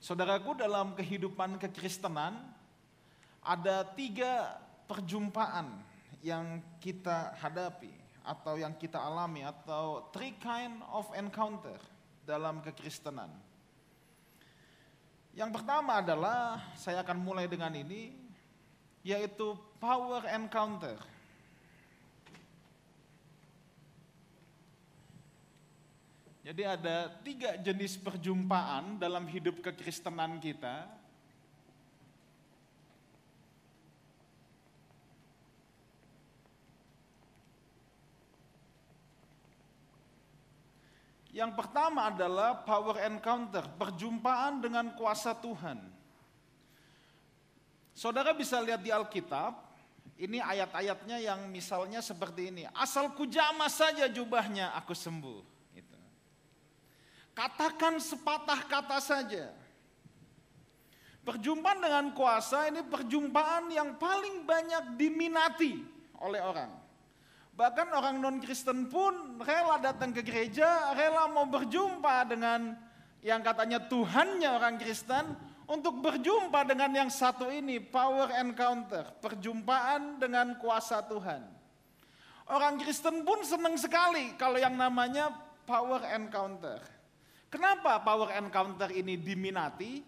Saudaraku dalam kehidupan kekristenan ada tiga perjumpaan yang kita hadapi atau yang kita alami atau three kind of encounter dalam kekristenan. Yang pertama adalah saya akan mulai dengan ini yaitu power encounter. Jadi ada tiga jenis perjumpaan dalam hidup kekristenan kita. Yang pertama adalah power encounter, perjumpaan dengan kuasa Tuhan. Saudara bisa lihat di Alkitab, ini ayat-ayatnya yang misalnya seperti ini. Asal kujama saja jubahnya, aku sembuh. Katakan sepatah kata saja. Perjumpaan dengan kuasa ini perjumpaan yang paling banyak diminati oleh orang. Bahkan orang non-Kristen pun rela datang ke gereja, rela mau berjumpa dengan yang katanya Tuhannya orang Kristen untuk berjumpa dengan yang satu ini, power encounter, perjumpaan dengan kuasa Tuhan. Orang Kristen pun senang sekali kalau yang namanya power encounter. Kenapa power encounter ini diminati?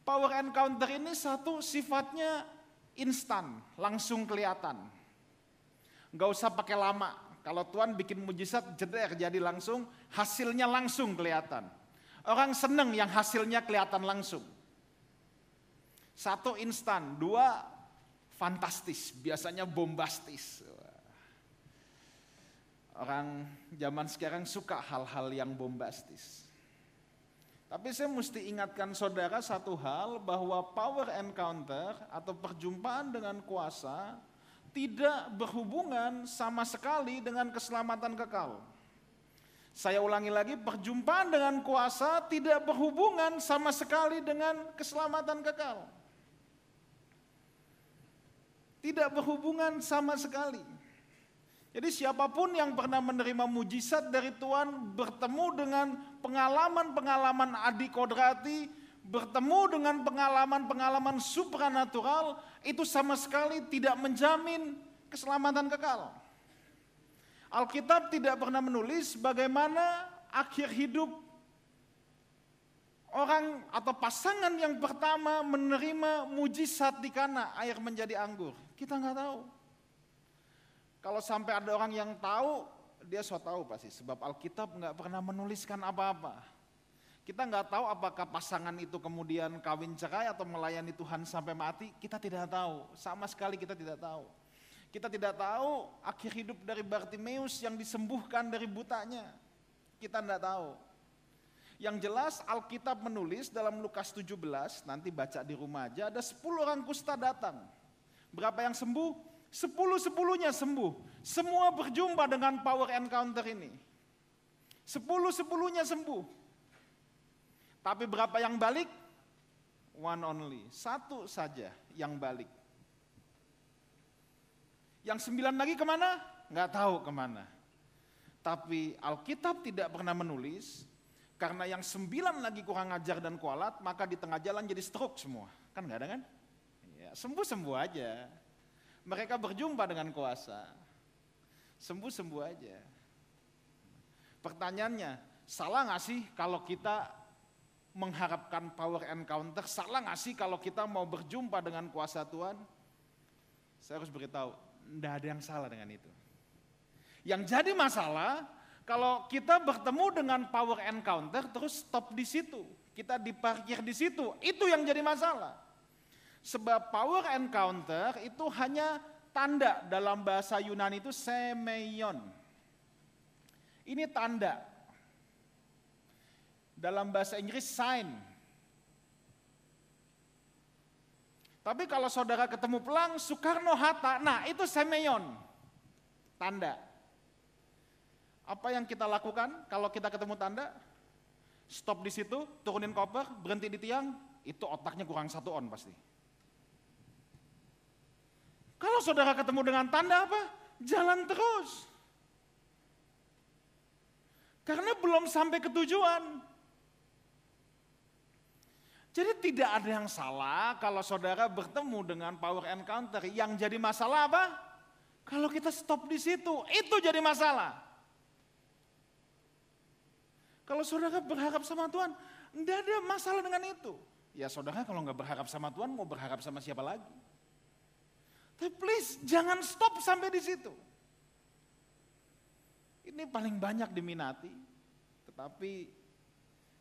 Power encounter ini satu sifatnya instan, langsung kelihatan. Gak usah pakai lama. Kalau Tuhan bikin mujizat jeder jadi langsung, hasilnya langsung kelihatan. Orang seneng yang hasilnya kelihatan langsung. Satu instan, dua fantastis, biasanya bombastis. Orang zaman sekarang suka hal-hal yang bombastis. Tapi saya mesti ingatkan saudara satu hal bahwa power encounter atau perjumpaan dengan kuasa tidak berhubungan sama sekali dengan keselamatan kekal. Saya ulangi lagi, perjumpaan dengan kuasa tidak berhubungan sama sekali dengan keselamatan kekal. Tidak berhubungan sama sekali. Jadi siapa pun yang pernah menerima mujizat dari Tuhan bertemu dengan pengalaman-pengalaman adi kodrati, bertemu dengan pengalaman-pengalaman supranatural, itu sama sekali tidak menjamin keselamatan kekal. Alkitab tidak pernah menulis bagaimana akhir hidup orang atau pasangan yang pertama menerima mujizat di kana air menjadi anggur. Kita nggak tahu. Kalau sampai ada orang yang tahu, dia so tahu pasti. Sebab Alkitab nggak pernah menuliskan apa-apa. Kita nggak tahu apakah pasangan itu kemudian kawin cerai atau melayani Tuhan sampai mati. Kita tidak tahu. Sama sekali kita tidak tahu. Kita tidak tahu akhir hidup dari Bartimeus yang disembuhkan dari butanya. Kita tidak tahu. Yang jelas Alkitab menulis dalam Lukas 17, nanti baca di rumah aja, ada 10 orang kusta datang. Berapa yang sembuh? Sepuluh-sepuluhnya sembuh. Semua berjumpa dengan power encounter ini. Sepuluh-sepuluhnya sembuh. Tapi berapa yang balik? One only. Satu saja yang balik. Yang sembilan lagi ke mana? Nggak tahu ke mana. Tapi Alkitab tidak pernah menulis, karena yang sembilan lagi kurang ajar dan kualat, maka di tengah jalan jadi stroke semua. Kan nggak ada kan? Ya, sembuh-sembuh aja. Mereka berjumpa dengan kuasa. Sembuh-sembuh aja. Pertanyaannya, salah nggak sih kalau kita mengharapkan power encounter? Salah nggak sih kalau kita mau berjumpa dengan kuasa Tuhan? Saya harus beritahu, tidak ada yang salah dengan itu. Yang jadi masalah, kalau kita bertemu dengan power encounter terus stop di situ, kita diparkir di situ, itu yang jadi masalah. Sebab power encounter itu hanya tanda dalam bahasa Yunani itu semeion. Ini tanda. Dalam bahasa Inggris sign. Tapi kalau saudara ketemu pelang Soekarno Hatta, nah itu semeion. Tanda. Apa yang kita lakukan kalau kita ketemu tanda? Stop di situ, turunin koper, berhenti di tiang, itu otaknya kurang satu on pasti. Kalau saudara ketemu dengan tanda apa? Jalan terus. Karena belum sampai ke tujuan. Jadi tidak ada yang salah kalau saudara bertemu dengan power encounter. Yang jadi masalah apa? Kalau kita stop di situ, itu jadi masalah. Kalau saudara berharap sama Tuhan, tidak ada masalah dengan itu. Ya saudara kalau nggak berharap sama Tuhan, mau berharap sama siapa lagi? Tapi please jangan stop sampai di situ. Ini paling banyak diminati, tetapi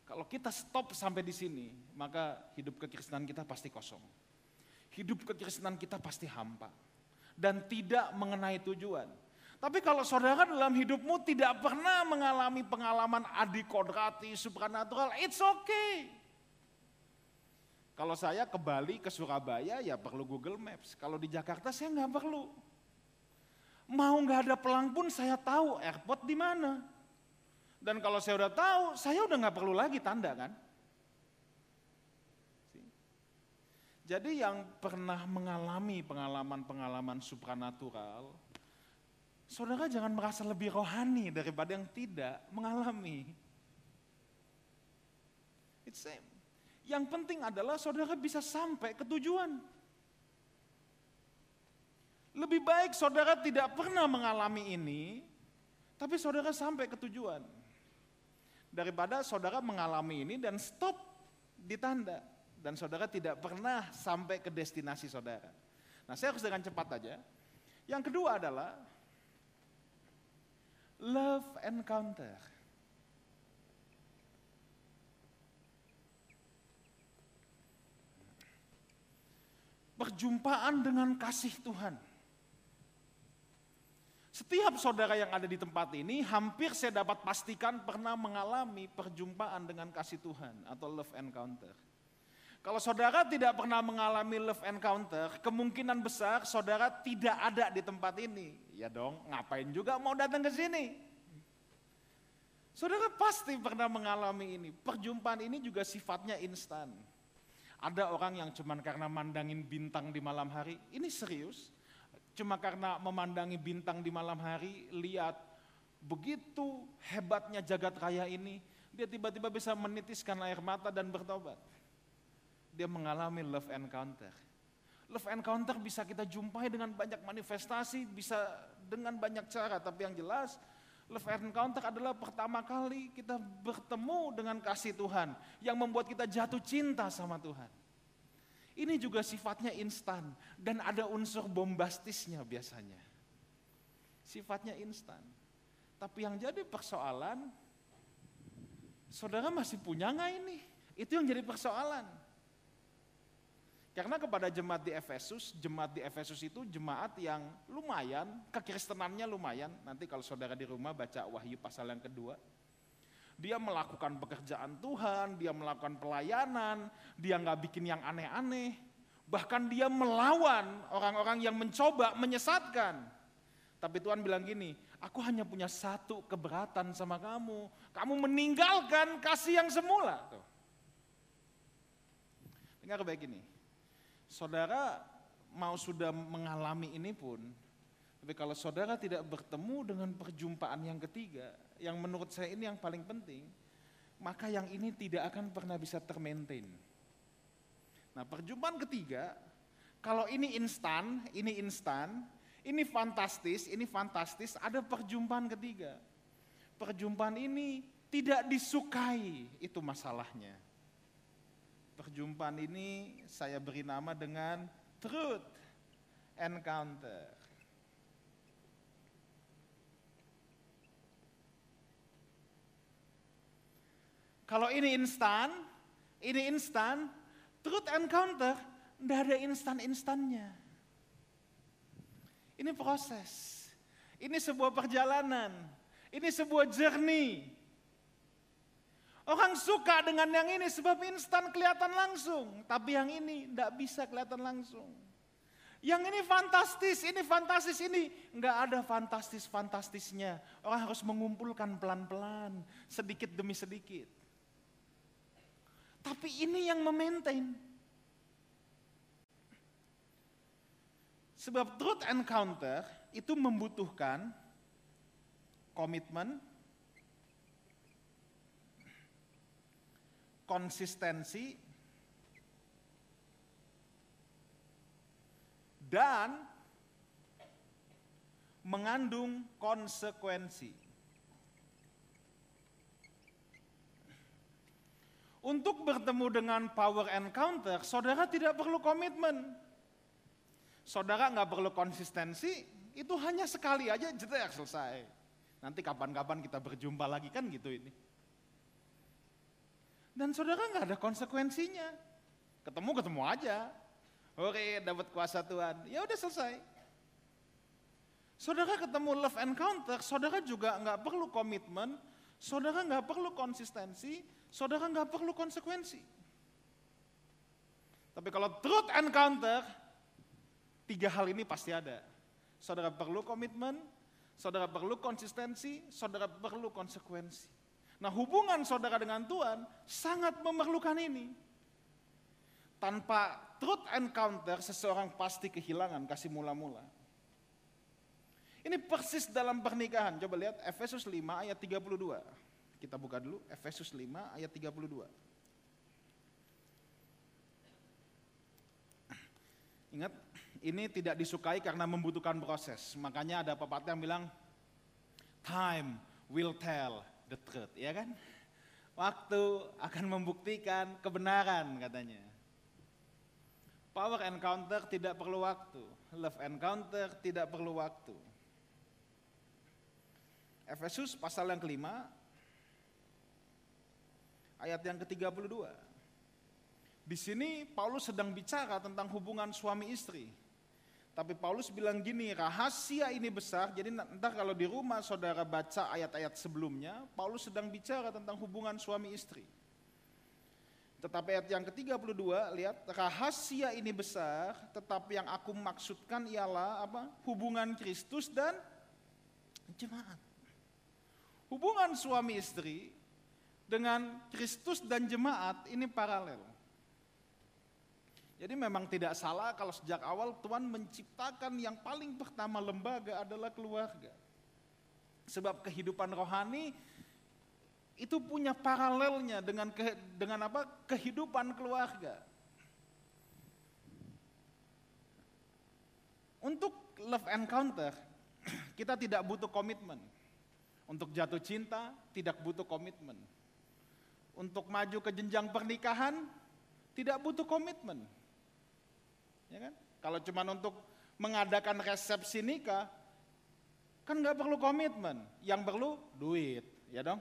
kalau kita stop sampai di sini, maka hidup kekristenan kita pasti kosong. Hidup kekristenan kita pasti hampa dan tidak mengenai tujuan. Tapi kalau saudara dalam hidupmu tidak pernah mengalami pengalaman adikodrati, supranatural, it's okay. Kalau saya ke Bali, ke Surabaya, ya perlu Google Maps. Kalau di Jakarta saya nggak perlu. Mau nggak ada pelang pun saya tahu airport di mana. Dan kalau saya udah tahu, saya udah nggak perlu lagi tanda kan. Jadi yang pernah mengalami pengalaman-pengalaman supranatural, saudara jangan merasa lebih rohani daripada yang tidak mengalami. It's same. Yang penting adalah saudara bisa sampai ke tujuan. Lebih baik saudara tidak pernah mengalami ini, tapi saudara sampai ke tujuan daripada saudara mengalami ini dan stop di tanda dan saudara tidak pernah sampai ke destinasi saudara. Nah, saya harus dengan cepat aja. Yang kedua adalah love encounter. Perjumpaan dengan kasih Tuhan. Setiap saudara yang ada di tempat ini hampir saya dapat pastikan pernah mengalami perjumpaan dengan kasih Tuhan atau love encounter. Kalau saudara tidak pernah mengalami love encounter, kemungkinan besar saudara tidak ada di tempat ini. Ya dong, ngapain juga mau datang ke sini? Saudara pasti pernah mengalami ini. Perjumpaan ini juga sifatnya instan. Ada orang yang cuman karena mandangin bintang di malam hari, ini serius cuma karena memandangi bintang di malam hari, lihat begitu hebatnya jagat raya ini, dia tiba-tiba bisa menitiskan air mata dan bertobat. Dia mengalami love encounter. Love encounter bisa kita jumpai dengan banyak manifestasi, bisa dengan banyak cara, tapi yang jelas love encounter adalah pertama kali kita bertemu dengan kasih Tuhan yang membuat kita jatuh cinta sama Tuhan. Ini juga sifatnya instan dan ada unsur bombastisnya biasanya. Sifatnya instan. Tapi yang jadi persoalan, saudara masih punya nggak ini? Itu yang jadi persoalan. Karena kepada jemaat di Efesus, jemaat di Efesus itu jemaat yang lumayan, kekristenannya lumayan. Nanti kalau saudara di rumah baca Wahyu pasal yang kedua, dia melakukan pekerjaan Tuhan, dia melakukan pelayanan, dia nggak bikin yang aneh-aneh. Bahkan dia melawan orang-orang yang mencoba menyesatkan. Tapi Tuhan bilang gini, aku hanya punya satu keberatan sama kamu. Kamu meninggalkan kasih yang semula. Tuh. Dengar baik ini. Saudara mau sudah mengalami ini pun, tapi kalau saudara tidak bertemu dengan perjumpaan yang ketiga, yang menurut saya ini yang paling penting, maka yang ini tidak akan pernah bisa termaintain. Nah perjumpaan ketiga, kalau ini instan, ini instan, ini fantastis, ini fantastis, ada perjumpaan ketiga. Perjumpaan ini tidak disukai, itu masalahnya. Perjumpaan ini saya beri nama dengan truth encounter. Kalau ini instan, ini instan, truth encounter, tidak ada instan-instannya. Ini proses, ini sebuah perjalanan, ini sebuah journey. Orang suka dengan yang ini sebab instan kelihatan langsung, tapi yang ini tidak bisa kelihatan langsung. Yang ini fantastis, ini fantastis, ini nggak ada fantastis-fantastisnya. Orang harus mengumpulkan pelan-pelan, sedikit demi sedikit. Tapi ini yang memaintain. Sebab truth encounter itu membutuhkan komitmen, konsistensi, dan mengandung konsekuensi. Untuk bertemu dengan power encounter, saudara tidak perlu komitmen. Saudara nggak perlu konsistensi, itu hanya sekali aja jeter selesai. Nanti kapan-kapan kita berjumpa lagi kan gitu ini. Dan saudara nggak ada konsekuensinya. Ketemu ketemu aja. Oke, dapat kuasa Tuhan. Ya udah selesai. Saudara ketemu love encounter, saudara juga nggak perlu komitmen, saudara nggak perlu konsistensi, saudara nggak perlu konsekuensi. Tapi kalau truth encounter, tiga hal ini pasti ada. Saudara perlu komitmen, saudara perlu konsistensi, saudara perlu konsekuensi. Nah hubungan saudara dengan Tuhan sangat memerlukan ini. Tanpa truth encounter, seseorang pasti kehilangan kasih mula-mula. Ini persis dalam pernikahan. Coba lihat Efesus 5 ayat 32. Kita buka dulu Efesus 5 ayat 32. Ingat, ini tidak disukai karena membutuhkan proses. Makanya ada pepatah yang bilang, time will tell the truth, ya kan? Waktu akan membuktikan kebenaran katanya. Power encounter tidak perlu waktu, love encounter tidak perlu waktu. Efesus pasal yang kelima, ayat yang ke-32. Di sini Paulus sedang bicara tentang hubungan suami istri. Tapi Paulus bilang gini, rahasia ini besar, jadi ntar kalau di rumah saudara baca ayat-ayat sebelumnya, Paulus sedang bicara tentang hubungan suami istri. Tetapi ayat yang ke-32, lihat, rahasia ini besar, tetapi yang aku maksudkan ialah apa? Hubungan Kristus dan jemaat. Hubungan suami istri dengan Kristus dan jemaat ini paralel. Jadi memang tidak salah kalau sejak awal Tuhan menciptakan yang paling pertama lembaga adalah keluarga. Sebab kehidupan rohani itu punya paralelnya dengan ke, dengan apa? kehidupan keluarga. Untuk love encounter kita tidak butuh komitmen. Untuk jatuh cinta tidak butuh komitmen. Untuk maju ke jenjang pernikahan tidak butuh komitmen. Ya kan? Kalau cuma untuk mengadakan resepsi nikah, kan nggak perlu komitmen. Yang perlu duit, ya dong.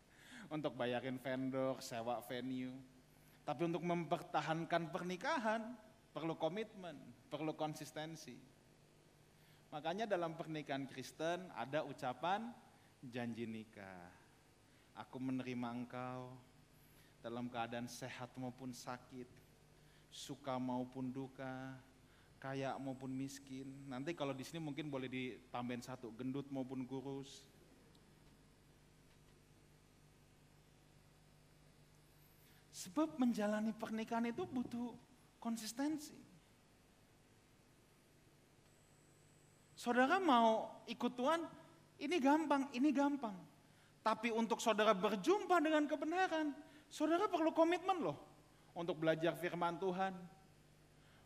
Untuk bayarin vendor, sewa venue. Tapi untuk mempertahankan pernikahan, perlu komitmen, perlu konsistensi. Makanya dalam pernikahan Kristen ada ucapan janji nikah. Aku menerima engkau dalam keadaan sehat maupun sakit, suka maupun duka, kaya maupun miskin. Nanti kalau di sini mungkin boleh ditambahin satu, gendut maupun kurus. Sebab menjalani pernikahan itu butuh konsistensi. Saudara mau ikut Tuhan, ini gampang, ini gampang. Tapi untuk saudara berjumpa dengan kebenaran, saudara perlu komitmen loh untuk belajar firman Tuhan.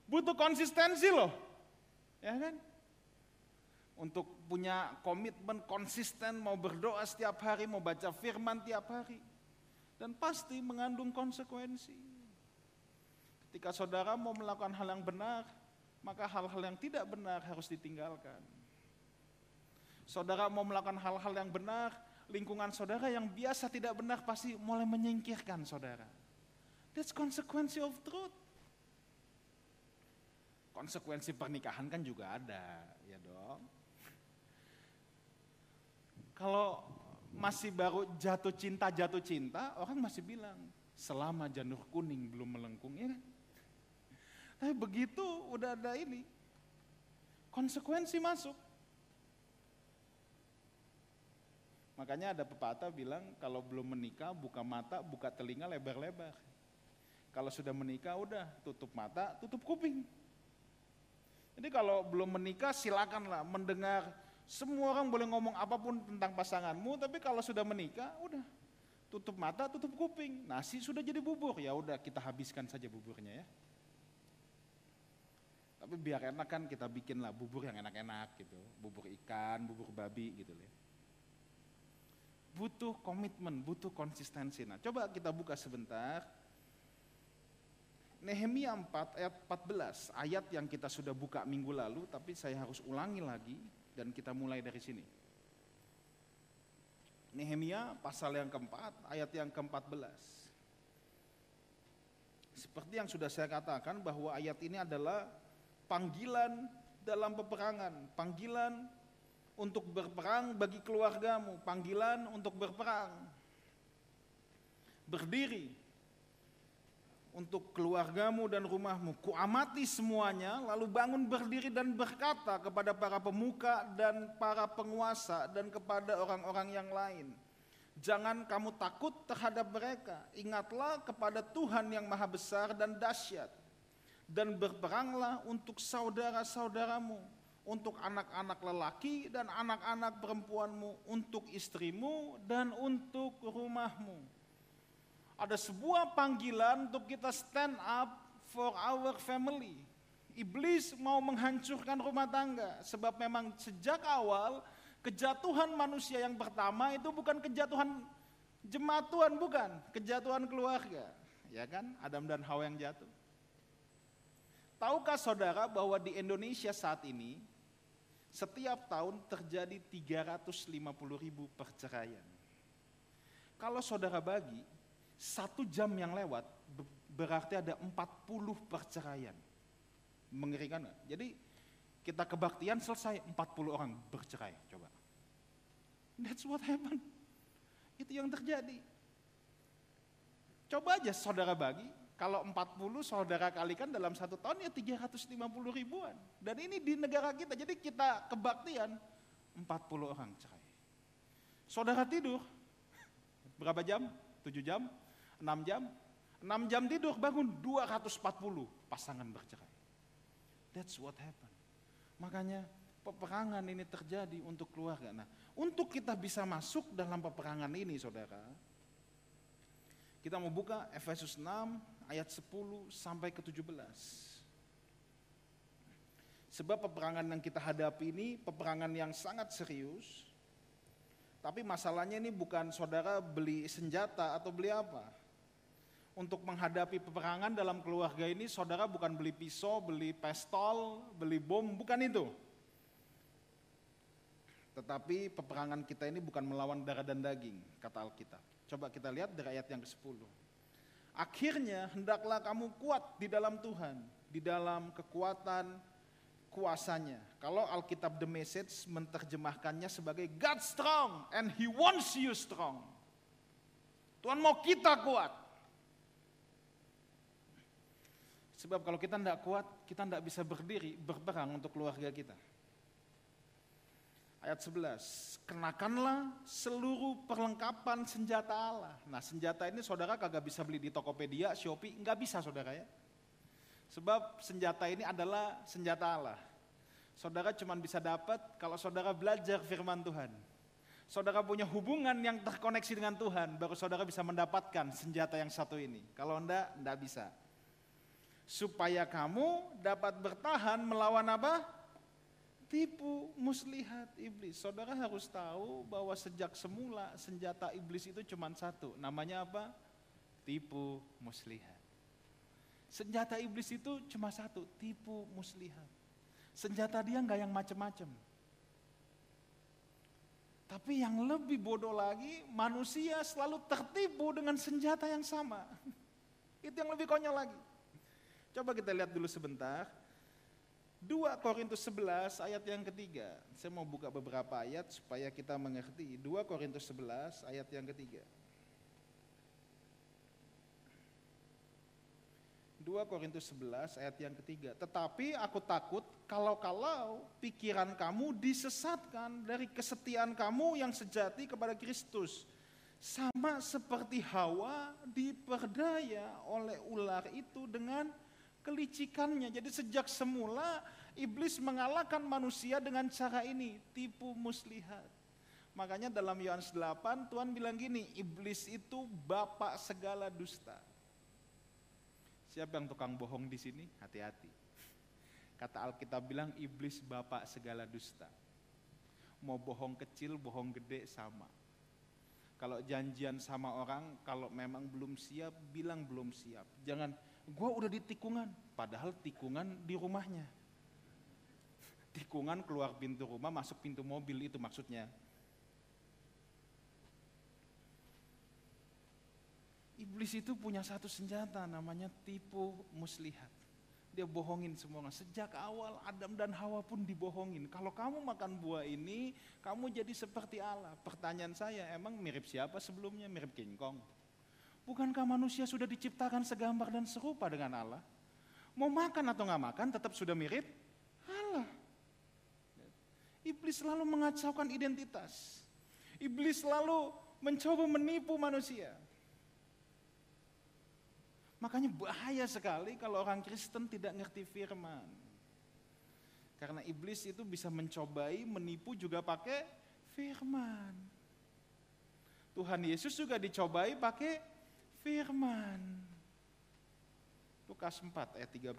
Butuh konsistensi loh. Ya kan? Untuk punya komitmen konsisten mau berdoa setiap hari, mau baca firman tiap hari. Dan pasti mengandung konsekuensi. Ketika saudara mau melakukan hal yang benar, maka hal-hal yang tidak benar harus ditinggalkan. Saudara mau melakukan hal-hal yang benar, lingkungan saudara yang biasa tidak benar pasti mulai menyingkirkan saudara. That's consequence of truth. Konsekuensi pernikahan kan juga ada, ya dong. Kalau masih baru jatuh cinta jatuh cinta, orang masih bilang selama janur kuning belum melengkung, ya kan? Tapi begitu udah ada ini, konsekuensi masuk. Makanya ada pepatah bilang kalau belum menikah buka mata, buka telinga lebar-lebar. Kalau sudah menikah udah tutup mata, tutup kuping. Jadi kalau belum menikah silakanlah mendengar semua orang boleh ngomong apa pun tentang pasanganmu, tapi kalau sudah menikah udah tutup mata, tutup kuping. Nasi sudah jadi bubur, ya udah kita habiskan saja buburnya ya. Tapi biar enak kan kita bikin lah bubur yang enak-enak gitu. Bubur ikan, bubur babi gitu loh. Butuh komitmen, butuh konsistensi. Nah coba kita buka sebentar. Nehemia 4 ayat 14, ayat yang kita sudah buka minggu lalu, tapi saya harus ulangi lagi dan kita mulai dari sini. Nehemia pasal yang keempat, ayat yang ke-14. Seperti yang sudah saya katakan bahwa ayat ini adalah panggilan dalam peperangan, panggilan untuk berperang bagi keluargamu, panggilan untuk berperang. Berdiri untuk keluargamu dan rumahmu. Kuamati semuanya, lalu bangun berdiri dan berkata kepada para pemuka dan para penguasa dan kepada orang-orang yang lain. Jangan kamu takut terhadap mereka. Ingatlah kepada Tuhan yang maha besar dan dahsyat. Dan berperanglah untuk saudara-saudaramu, untuk anak-anak lelaki dan anak-anak perempuanmu, untuk istrimu dan untuk rumahmu ada sebuah panggilan untuk kita stand up for our family. Iblis mau menghancurkan rumah tangga sebab memang sejak awal kejatuhan manusia yang pertama itu bukan kejatuhan jemaat Tuhan bukan, kejatuhan keluarga. Ya kan? Adam dan Hawa yang jatuh. Tahukah saudara bahwa di Indonesia saat ini setiap tahun terjadi 350 ribu perceraian. Kalau saudara bagi, satu jam yang lewat berarti ada 40 perceraian. Mengerikan? Jadi kita kebaktian selesai 40 orang bercerai. Coba. That's what happened. Itu yang terjadi. Coba aja saudara bagi, kalau 40 saudara kalikan dalam satu tahun ya 350 ribuan. Dan ini di negara kita, jadi kita kebaktian 40 orang cerai. Saudara tidur, berapa jam? 7 jam? 6 jam, 6 jam tidur bangun 240 pasangan bercerai. That's what happened. Makanya peperangan ini terjadi untuk keluarga. Nah, untuk kita bisa masuk dalam peperangan ini saudara, kita mau buka Efesus 6 ayat 10 sampai ke 17. Sebab peperangan yang kita hadapi ini peperangan yang sangat serius. Tapi masalahnya ini bukan saudara beli senjata atau beli apa untuk menghadapi peperangan dalam keluarga ini saudara bukan beli pisau, beli pistol, beli bom, bukan itu. Tetapi peperangan kita ini bukan melawan darah dan daging, kata Alkitab. Coba kita lihat dari ayat yang ke-10. Akhirnya hendaklah kamu kuat di dalam Tuhan, di dalam kekuatan kuasanya. Kalau Alkitab The Message menerjemahkannya sebagai God strong and He wants you strong. Tuhan mau kita kuat. Sebab kalau kita tidak kuat, kita tidak bisa berdiri, berperang untuk keluarga kita. Ayat 11, kenakanlah seluruh perlengkapan senjata Allah. Nah senjata ini saudara kagak bisa beli di Tokopedia, Shopee, nggak bisa saudara ya. Sebab senjata ini adalah senjata Allah. Saudara cuma bisa dapat kalau saudara belajar firman Tuhan. Saudara punya hubungan yang terkoneksi dengan Tuhan, baru saudara bisa mendapatkan senjata yang satu ini. Kalau enggak, enggak bisa supaya kamu dapat bertahan melawan apa? Tipu muslihat iblis. Saudara harus tahu bahwa sejak semula senjata iblis itu cuma satu. Namanya apa? Tipu muslihat. Senjata iblis itu cuma satu, tipu muslihat. Senjata dia nggak yang macem-macem. Tapi yang lebih bodoh lagi, manusia selalu tertipu dengan senjata yang sama. Itu yang lebih konyol lagi. Coba kita lihat dulu sebentar. 2 Korintus 11 ayat yang ketiga. Saya mau buka beberapa ayat supaya kita mengerti. 2 Korintus 11 ayat yang ketiga. 2 Korintus 11 ayat yang ketiga. Tetapi aku takut kalau-kalau pikiran kamu disesatkan dari kesetiaan kamu yang sejati kepada Kristus. Sama seperti Hawa diperdaya oleh ular itu dengan kelicikannya. Jadi sejak semula iblis mengalahkan manusia dengan cara ini, tipu muslihat. Makanya dalam Yohanes 8 Tuhan bilang gini, iblis itu bapak segala dusta. Siapa yang tukang bohong di sini? Hati-hati. Kata Alkitab bilang iblis bapak segala dusta. Mau bohong kecil, bohong gede sama. Kalau janjian sama orang, kalau memang belum siap, bilang belum siap. Jangan, gua udah di tikungan, padahal tikungan di rumahnya. Tikungan keluar pintu rumah, masuk pintu mobil itu maksudnya. Iblis itu punya satu senjata namanya tipu muslihat. Dia bohongin semua. Sejak awal Adam dan Hawa pun dibohongin. Kalau kamu makan buah ini, kamu jadi seperti Allah. Pertanyaan saya, emang mirip siapa sebelumnya? Mirip King Kong. Bukankah manusia sudah diciptakan segambar dan serupa dengan Allah? Mau makan atau nggak makan tetap sudah mirip Allah. Iblis selalu mengacaukan identitas. Iblis selalu mencoba menipu manusia. Makanya bahaya sekali kalau orang Kristen tidak ngerti firman. Karena iblis itu bisa mencobai, menipu juga pakai firman. Tuhan Yesus juga dicobai pakai firman. Lukas 4 ayat 13.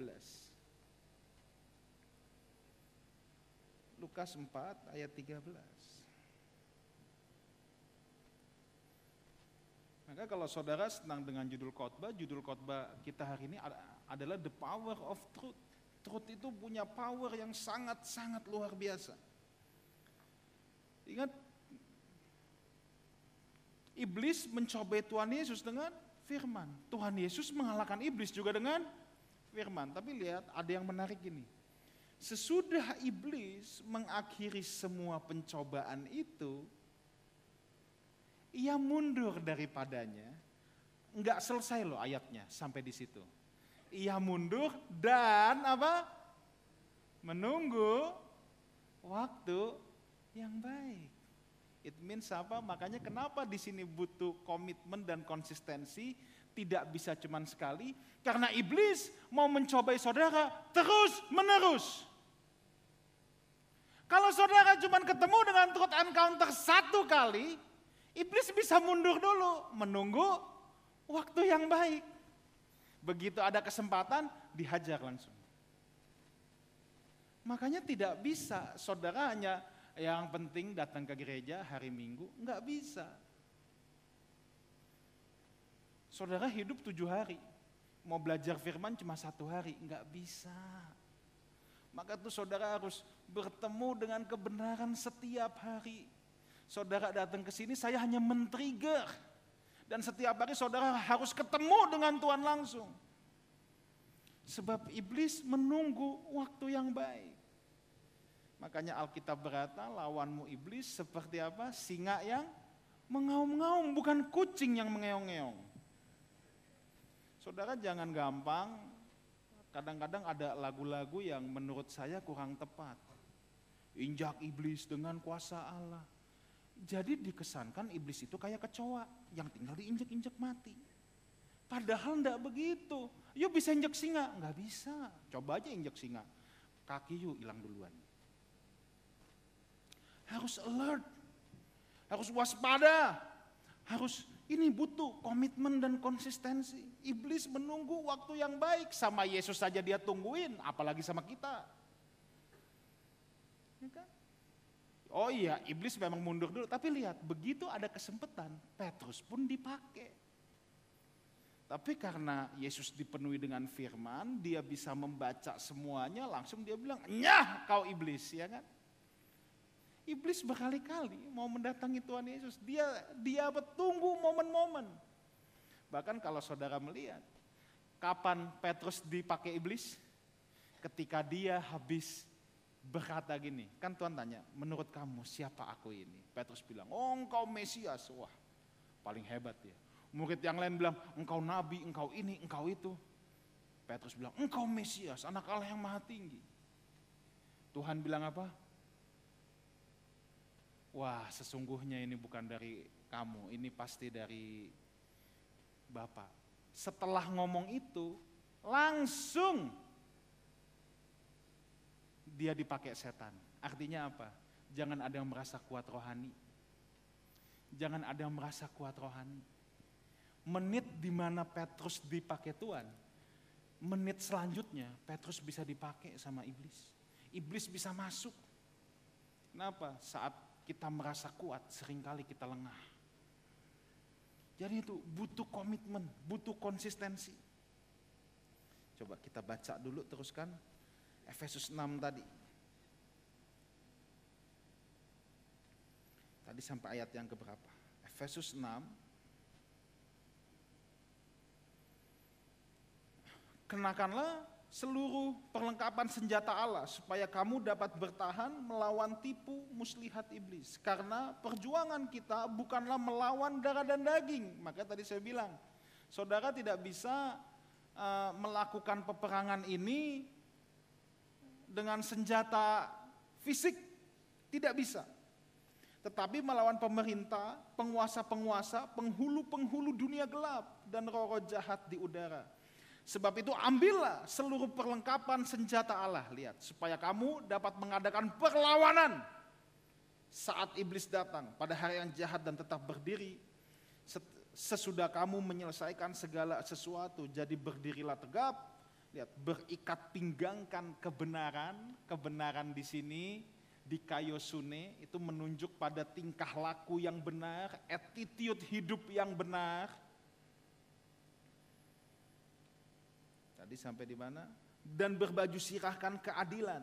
Lukas 4 ayat 13. Maka kalau saudara senang dengan judul khotbah, judul khotbah kita hari ini adalah the power of truth. Truth itu punya power yang sangat-sangat luar biasa. Ingat, iblis mencobai Tuhan Yesus dengan firman. Tuhan Yesus mengalahkan iblis juga dengan firman. Tapi lihat, ada yang menarik ini. Sesudah iblis mengakhiri semua pencobaan itu, ia mundur daripadanya. Enggak selesai loh ayatnya sampai di situ. Ia mundur dan apa? Menunggu waktu yang baik. It means apa? Makanya kenapa di sini butuh komitmen dan konsistensi tidak bisa cuman sekali karena iblis mau mencobai saudara terus menerus. Kalau saudara cuma ketemu dengan truth encounter satu kali, Iblis bisa mundur dulu, menunggu waktu yang baik. Begitu ada kesempatan, dihajar langsung. Makanya tidak bisa saudara hanya yang penting datang ke gereja hari Minggu, nggak bisa. Saudara hidup tujuh hari, mau belajar firman cuma satu hari, nggak bisa. Maka tuh saudara harus bertemu dengan kebenaran setiap hari saudara datang ke sini, saya hanya men-trigger. Dan setiap hari saudara harus ketemu dengan Tuhan langsung. Sebab iblis menunggu waktu yang baik. Makanya Alkitab berkata lawanmu iblis seperti apa? Singa yang mengaum-ngaum, bukan kucing yang mengeong-ngeong. Saudara jangan gampang, kadang-kadang ada lagu-lagu yang menurut saya kurang tepat. Injak iblis dengan kuasa Allah jadi dikesankan iblis itu kayak kecoa yang tinggal diinjek-injek mati. Padahal enggak begitu. Yuk bisa injek singa? Enggak bisa. Coba aja injek singa. Kaki yuk hilang duluan. Harus alert. Harus waspada. Harus ini butuh komitmen dan konsistensi. Iblis menunggu waktu yang baik. Sama Yesus saja dia tungguin, apalagi sama kita. Ya kan? Oh iya, iblis memang mundur dulu. Tapi lihat, begitu ada kesempatan, Petrus pun dipakai. Tapi karena Yesus dipenuhi dengan firman, dia bisa membaca semuanya, langsung dia bilang, nyah kau iblis, ya kan? Iblis berkali-kali mau mendatangi Tuhan Yesus. Dia dia bertunggu momen-momen. Bahkan kalau saudara melihat, kapan Petrus dipakai iblis? Ketika dia habis berkata gini, kan Tuhan tanya, menurut kamu siapa aku ini? Petrus bilang, oh engkau Mesias, wah paling hebat ya. Murid yang lain bilang, engkau nabi, engkau ini, engkau itu. Petrus bilang, engkau Mesias, anak Allah yang maha tinggi. Tuhan bilang apa? Wah sesungguhnya ini bukan dari kamu, ini pasti dari Bapak. Setelah ngomong itu, langsung dia dipakai setan. Artinya apa? Jangan ada yang merasa kuat rohani. Jangan ada yang merasa kuat rohani. Menit di mana Petrus dipakai Tuhan, menit selanjutnya Petrus bisa dipakai sama iblis. Iblis bisa masuk. Kenapa? Saat kita merasa kuat, sering kali kita lengah. Jadi itu butuh komitmen, butuh konsistensi. Coba kita baca dulu teruskan Efesus 6 tadi. Tadi sampai ayat yang keberapa? Efesus 6 Kenakanlah seluruh perlengkapan senjata Allah supaya kamu dapat bertahan melawan tipu muslihat iblis. Karena perjuangan kita bukanlah melawan darah dan daging. Maka tadi saya bilang, saudara tidak bisa uh, melakukan peperangan ini dengan senjata fisik. Tidak bisa. Tetapi melawan pemerintah, penguasa-penguasa, penghulu-penghulu dunia gelap, dan roh-roh jahat di udara Sebab itu ambillah seluruh perlengkapan senjata Allah, lihat, supaya kamu dapat mengadakan perlawanan saat iblis datang pada hari yang jahat dan tetap berdiri. Sesudah kamu menyelesaikan segala sesuatu, jadi berdirilah tegap. Lihat, berikat pinggangkan kebenaran, kebenaran di sini di Kayosune itu menunjuk pada tingkah laku yang benar, attitude hidup yang benar, Tadi sampai di mana? Dan berbaju sirahkan keadilan.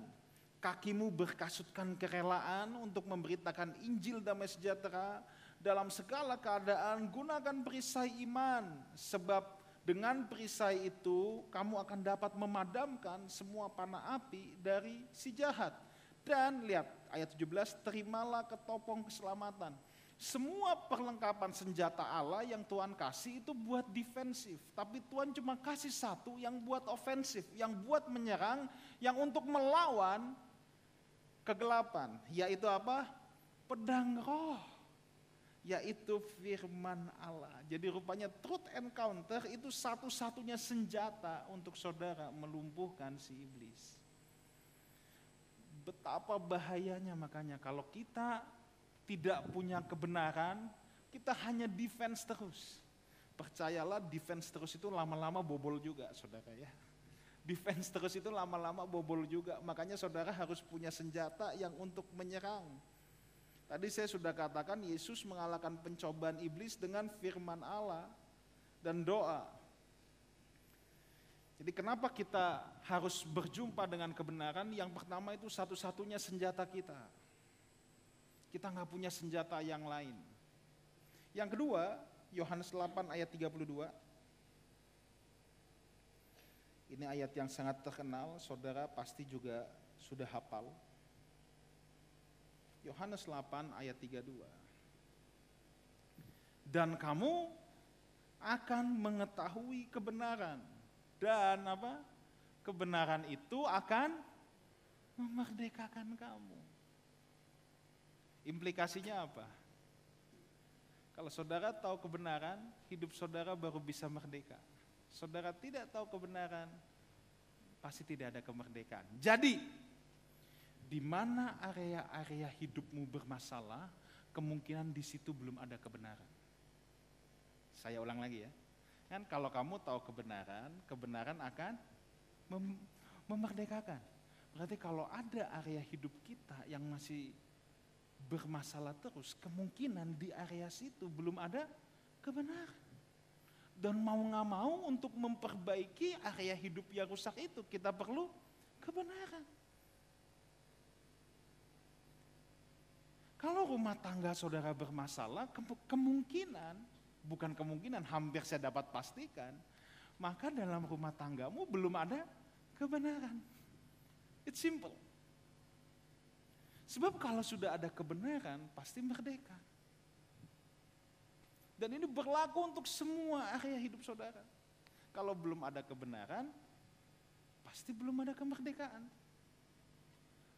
Kakimu berkasutkan kerelaan untuk memberitakan Injil damai sejahtera dalam segala keadaan gunakan perisai iman sebab dengan perisai itu kamu akan dapat memadamkan semua panah api dari si jahat. Dan lihat ayat 17, terimalah ketopong keselamatan semua perlengkapan senjata Allah yang Tuhan kasih itu buat defensif, tapi Tuhan cuma kasih satu yang buat ofensif, yang buat menyerang, yang untuk melawan kegelapan, yaitu apa? Pedang roh, yaitu firman Allah. Jadi rupanya truth encounter itu satu-satunya senjata untuk saudara melumpuhkan si iblis. Betapa bahayanya makanya kalau kita tidak punya kebenaran, kita hanya defense terus. Percayalah defense terus itu lama-lama bobol juga saudara ya. Defense terus itu lama-lama bobol juga. Makanya saudara harus punya senjata yang untuk menyerang. Tadi saya sudah katakan Yesus mengalahkan pencobaan iblis dengan firman Allah dan doa. Jadi kenapa kita harus berjumpa dengan kebenaran? Yang pertama itu satu-satunya senjata kita. Kita nggak punya senjata yang lain. Yang kedua, Yohanes 8 ayat 32. Ini ayat yang sangat terkenal, saudara pasti juga sudah hafal. Yohanes 8 ayat 32. Dan kamu akan mengetahui kebenaran dan apa? Kebenaran itu akan memerdekakan kamu. Implikasinya apa? Kalau saudara tahu kebenaran, hidup saudara baru bisa merdeka. Saudara tidak tahu kebenaran, pasti tidak ada kemerdekaan. Jadi, di mana area-area hidupmu bermasalah, kemungkinan di situ belum ada kebenaran. Saya ulang lagi ya. Kan kalau kamu tahu kebenaran, kebenaran akan mem memerdekakan. Berarti kalau ada area hidup kita yang masih bermasalah terus, kemungkinan di area situ belum ada kebenaran. Dan mau nggak mau untuk memperbaiki area hidup yang rusak itu, kita perlu kebenaran. Kalau rumah tangga saudara bermasalah, kemungkinan, bukan kemungkinan, hampir saya dapat pastikan, maka dalam rumah tanggamu belum ada kebenaran. It's simple. Sebab kalau sudah ada kebenaran, pasti merdeka. Dan ini berlaku untuk semua area hidup saudara. Kalau belum ada kebenaran, pasti belum ada kemerdekaan.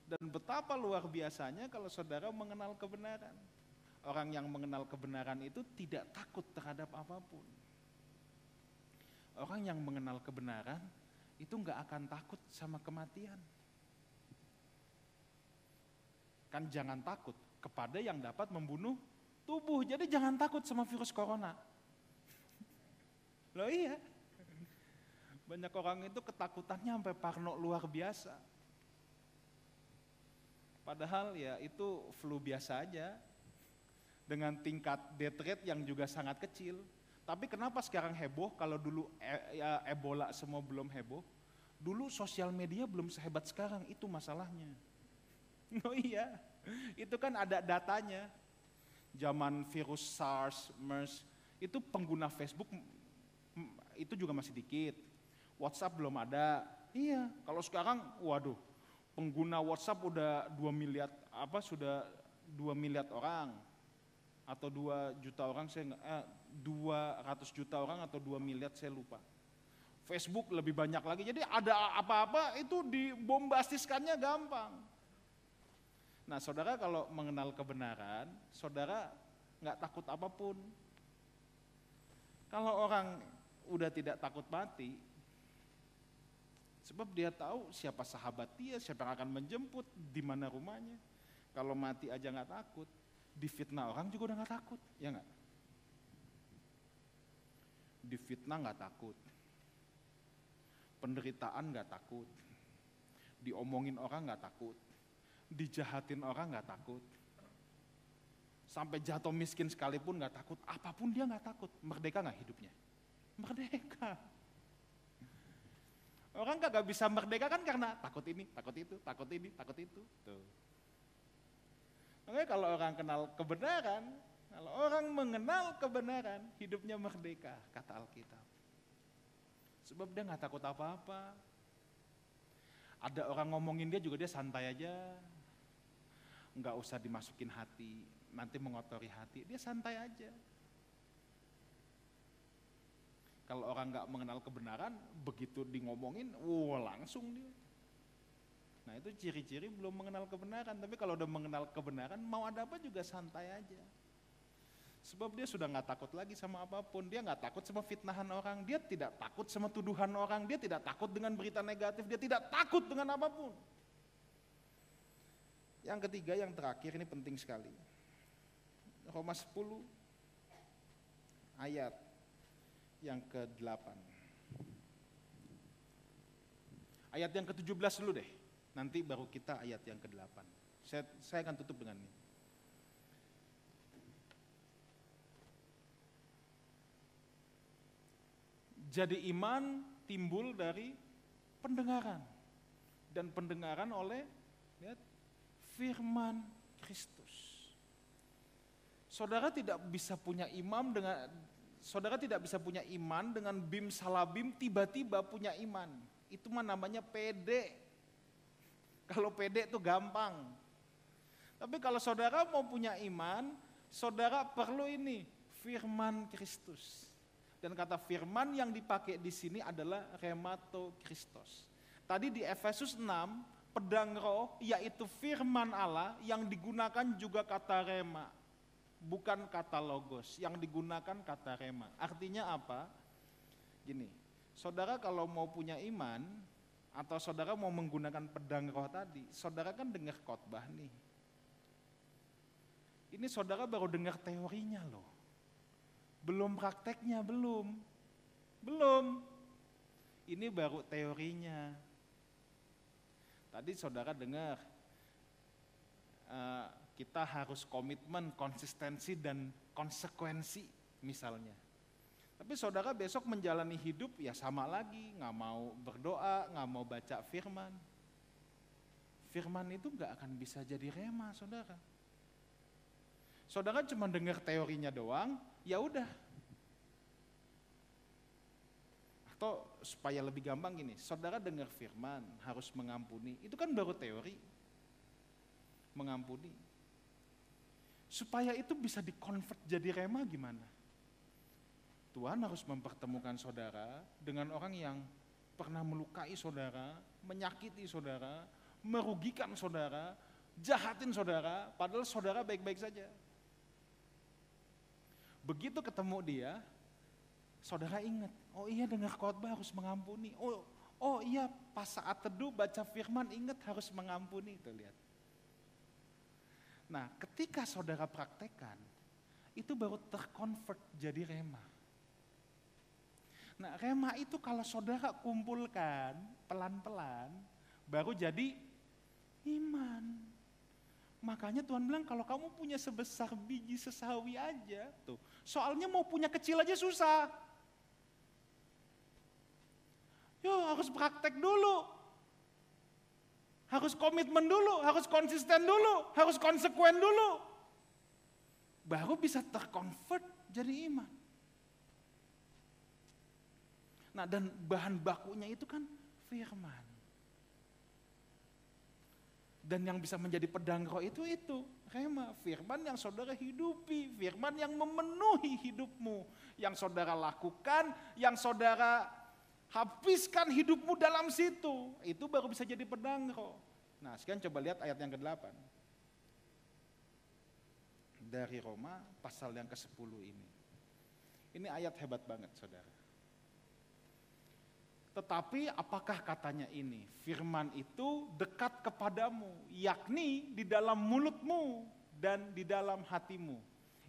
Dan betapa luar biasanya kalau saudara mengenal kebenaran. Orang yang mengenal kebenaran itu tidak takut terhadap apa pun. Orang yang mengenal kebenaran itu nggak akan takut sama kematian. Kan jangan takut kepada yang dapat membunuh tubuh. Jadi jangan takut sama virus corona. Loh iya. Banyak orang itu ketakutannya sampai parno luar biasa. Padahal ya itu flu biasa aja. Dengan tingkat death rate yang juga sangat kecil. Tapi kenapa sekarang heboh kalau dulu e ya, Ebola semua belum heboh? Dulu sosial media belum sehebat sekarang, itu masalahnya. Oh iya, itu kan ada datanya. Zaman virus SARS, MERS, itu pengguna Facebook itu juga masih dikit. WhatsApp belum ada. Iya, kalau sekarang waduh, pengguna WhatsApp udah 2 miliar apa sudah 2 miliar orang atau 2 juta orang saya eh, 200 juta orang atau 2 miliar saya lupa. Facebook lebih banyak lagi. Jadi ada apa-apa itu dibombastiskannya gampang. Nah, saudara kalau mengenal kebenaran, saudara nggak takut apa pun. Kalau orang udah tidak takut mati, sebab dia tahu siapa sahabat dia, siapa yang akan menjemput, di mana rumahnya. Kalau mati aja nggak takut, difitnah orang juga udah nggak takut, ya nggak? Difitnah nggak takut, penderitaan nggak takut, diomongin orang nggak takut, dijahatin orang nggak takut, sampai jatuh miskin sekalipun nggak takut, apa pun dia nggak takut, merdeka nggak hidupnya? Merdeka. Orang kagak bisa merdeka kan karena takut ini, takut itu, takut ini, takut itu. Tuh. Makanya kalau orang kenal kebenaran, kalau orang mengenal kebenaran, hidupnya merdeka, kata Alkitab. Sebab dia nggak takut apa-apa. Ada orang ngomongin dia juga dia santai aja. Nggak usah dimasukin hati, nanti mengotori hati, dia santai aja. Kalau orang nggak mengenal kebenaran, begitu di ngomongin, wah langsung dia. Nah itu ciri-ciri belum mengenal kebenaran. Tapi kalau udah mengenal kebenaran, mau ada apa juga santai aja. Sebab dia sudah nggak takut lagi sama apa pun. Dia nggak takut sama fitnahan orang. Dia tidak takut sama tuduhan orang. Dia tidak takut dengan berita negatif. Dia tidak takut dengan apa pun. Yang ketiga, yang terakhir ini penting sekali. Roma 10 ayat yang ke-8. Ayat yang ke-17 dulu deh. Nanti baru kita ayat yang ke-8. Saya, saya akan tutup dengan ini. Jadi iman timbul dari pendengaran dan pendengaran oleh lihat firman Kristus. Saudara tidak bisa punya imam dengan saudara tidak bisa punya iman dengan bim salabim tiba-tiba punya iman. Itu mah namanya pede. Kalau pede itu gampang. Tapi kalau saudara mau punya iman, saudara perlu ini firman Kristus. Dan kata firman yang dipakai di sini adalah remato Kristus. Tadi di Efesus 6, pedang roh yaitu firman Allah yang digunakan juga kata rema bukan kata logos, yang digunakan kata rema. Artinya apa? Gini, saudara kalau mau punya iman, atau saudara mau menggunakan pedang roh tadi, saudara kan dengar khotbah nih. Ini saudara baru dengar teorinya loh. Belum prakteknya, belum. Belum. Ini baru teorinya. Tadi saudara dengar, uh, kita harus komitmen, konsistensi, dan konsekuensi misalnya. Tapi saudara besok menjalani hidup ya sama lagi, nggak mau berdoa, nggak mau baca firman. Firman itu nggak akan bisa jadi rema, saudara. Saudara cuma dengar teorinya doang, ya udah. Atau supaya lebih gampang gini, saudara dengar firman harus mengampuni, itu kan baru teori. Mengampuni. Supaya itu bisa dikonvert jadi rema gimana? Tuhan harus mempertemukan saudara dengan orang yang pernah melukai saudara, menyakiti saudara, merugikan saudara, jahatin saudara, padahal saudara baik-baik saja. Begitu ketemu dia, saudara ingat, oh iya dengar khotbah harus mengampuni. Oh, oh iya pas saat teduh baca firman ingat harus mengampuni. Itu lihat. Nah, ketika saudara praktekkan, itu baru terkonvert jadi rema. Nah rema itu kalau saudara kumpulkan pelan-pelan baru jadi iman. Makanya Tuhan bilang kalau kamu punya sebesar biji sesawi aja tuh. Soalnya mau punya kecil aja susah. Yo harus praktek dulu. Harus komitmen dulu, harus konsisten dulu, harus konsekuen dulu. Baru bisa terkonvert jadi iman. Nah dan bahan bakunya itu kan firman. Dan yang bisa menjadi pedang roh itu itu rema, firman yang saudara hidupi, firman yang memenuhi hidupmu, yang saudara lakukan, yang saudara habiskan hidupmu dalam situ. Itu baru bisa jadi pedang roh. Nah sekian coba lihat ayat yang ke-8. Dari Roma pasal yang ke-10 ini. Ini ayat hebat banget saudara. Tetapi apakah katanya ini? Firman itu dekat kepadamu, yakni di dalam mulutmu dan di dalam hatimu.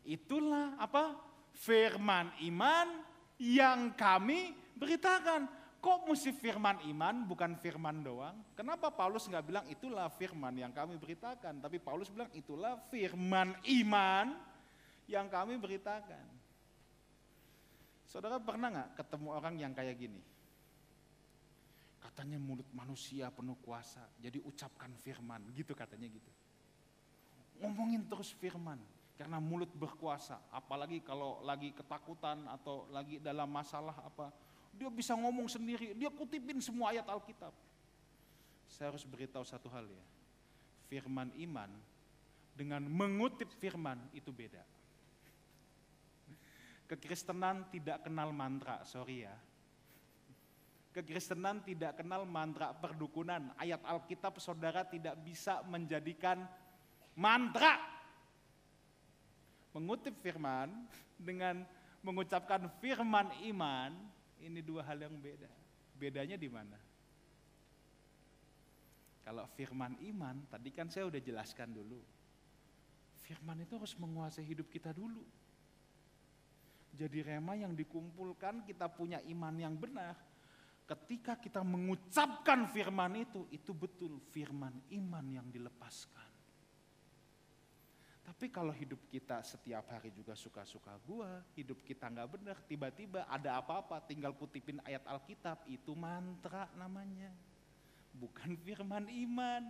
Itulah apa? Firman iman yang kami beritakan. Kok mesti firman iman bukan firman doang? Kenapa Paulus nggak bilang itulah firman yang kami beritakan, tapi Paulus bilang itulah firman iman yang kami beritakan. Saudara pernah nggak ketemu orang yang kayak gini? Katanya mulut manusia penuh kuasa, jadi ucapkan firman, gitu katanya gitu. Ngomongin terus firman, karena mulut berkuasa, apalagi kalau lagi ketakutan atau lagi dalam masalah apa, dia bisa ngomong sendiri, dia kutipin semua ayat Alkitab. Saya harus beritahu satu hal ya. Firman iman dengan mengutip firman itu beda. Kekristenan tidak kenal mantra, sorry ya. Kekristenan tidak kenal mantra perdukunan. Ayat Alkitab saudara tidak bisa menjadikan mantra. Mengutip firman dengan mengucapkan firman iman ini dua hal yang beda. Bedanya di mana? Kalau firman iman, tadi kan saya udah jelaskan dulu. Firman itu harus menguasai hidup kita dulu. Jadi rema yang dikumpulkan, kita punya iman yang benar. Ketika kita mengucapkan firman itu, itu betul firman iman yang dilepaskan. Tapi kalau hidup kita setiap hari juga suka-suka gua, hidup kita nggak benar, tiba-tiba ada apa-apa, tinggal kutipin ayat Alkitab, itu mantra namanya. Bukan firman iman.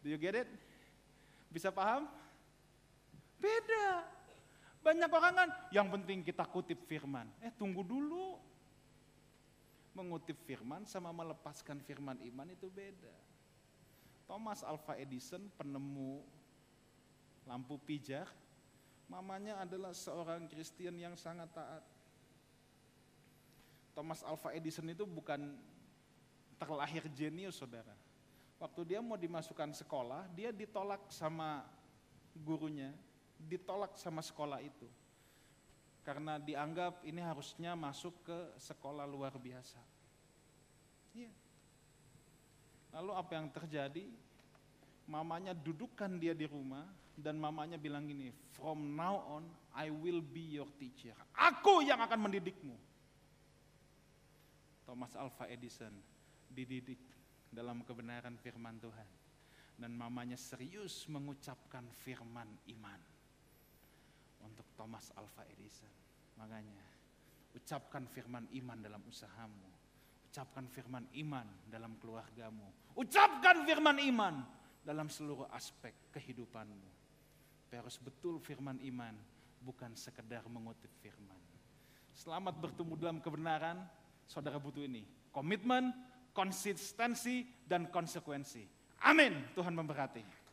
Do you get it? Bisa paham? Beda. Banyak orang kan, yang penting kita kutip firman. Eh tunggu dulu. Mengutip firman sama melepaskan firman iman itu beda. Thomas Alva Edison, penemu lampu pijar, mamanya adalah seorang Kristen yang sangat taat. Thomas Alva Edison itu bukan terlahir jenius saudara. Waktu dia mau dimasukkan sekolah, dia ditolak sama gurunya, ditolak sama sekolah itu. Karena dianggap ini harusnya masuk ke sekolah luar biasa. Iya. Lalu apa yang terjadi? Mamanya dudukkan dia di rumah, dan mamanya bilang gini, from now on I will be your teacher. Aku yang akan mendidikmu. Thomas Alva Edison dididik dalam kebenaran firman Tuhan. Dan mamanya serius mengucapkan firman iman untuk Thomas Alva Edison. Makanya, ucapkan firman iman dalam usahamu. Ucapkan firman iman dalam keluargamu. Ucapkan firman iman dalam seluruh aspek kehidupanmu harus betul firman iman, bukan sekedar mengutip firman. Selamat bertemu dalam kebenaran, saudara butuh ini. Komitmen, konsistensi, dan konsekuensi. Amin. Tuhan memberkati.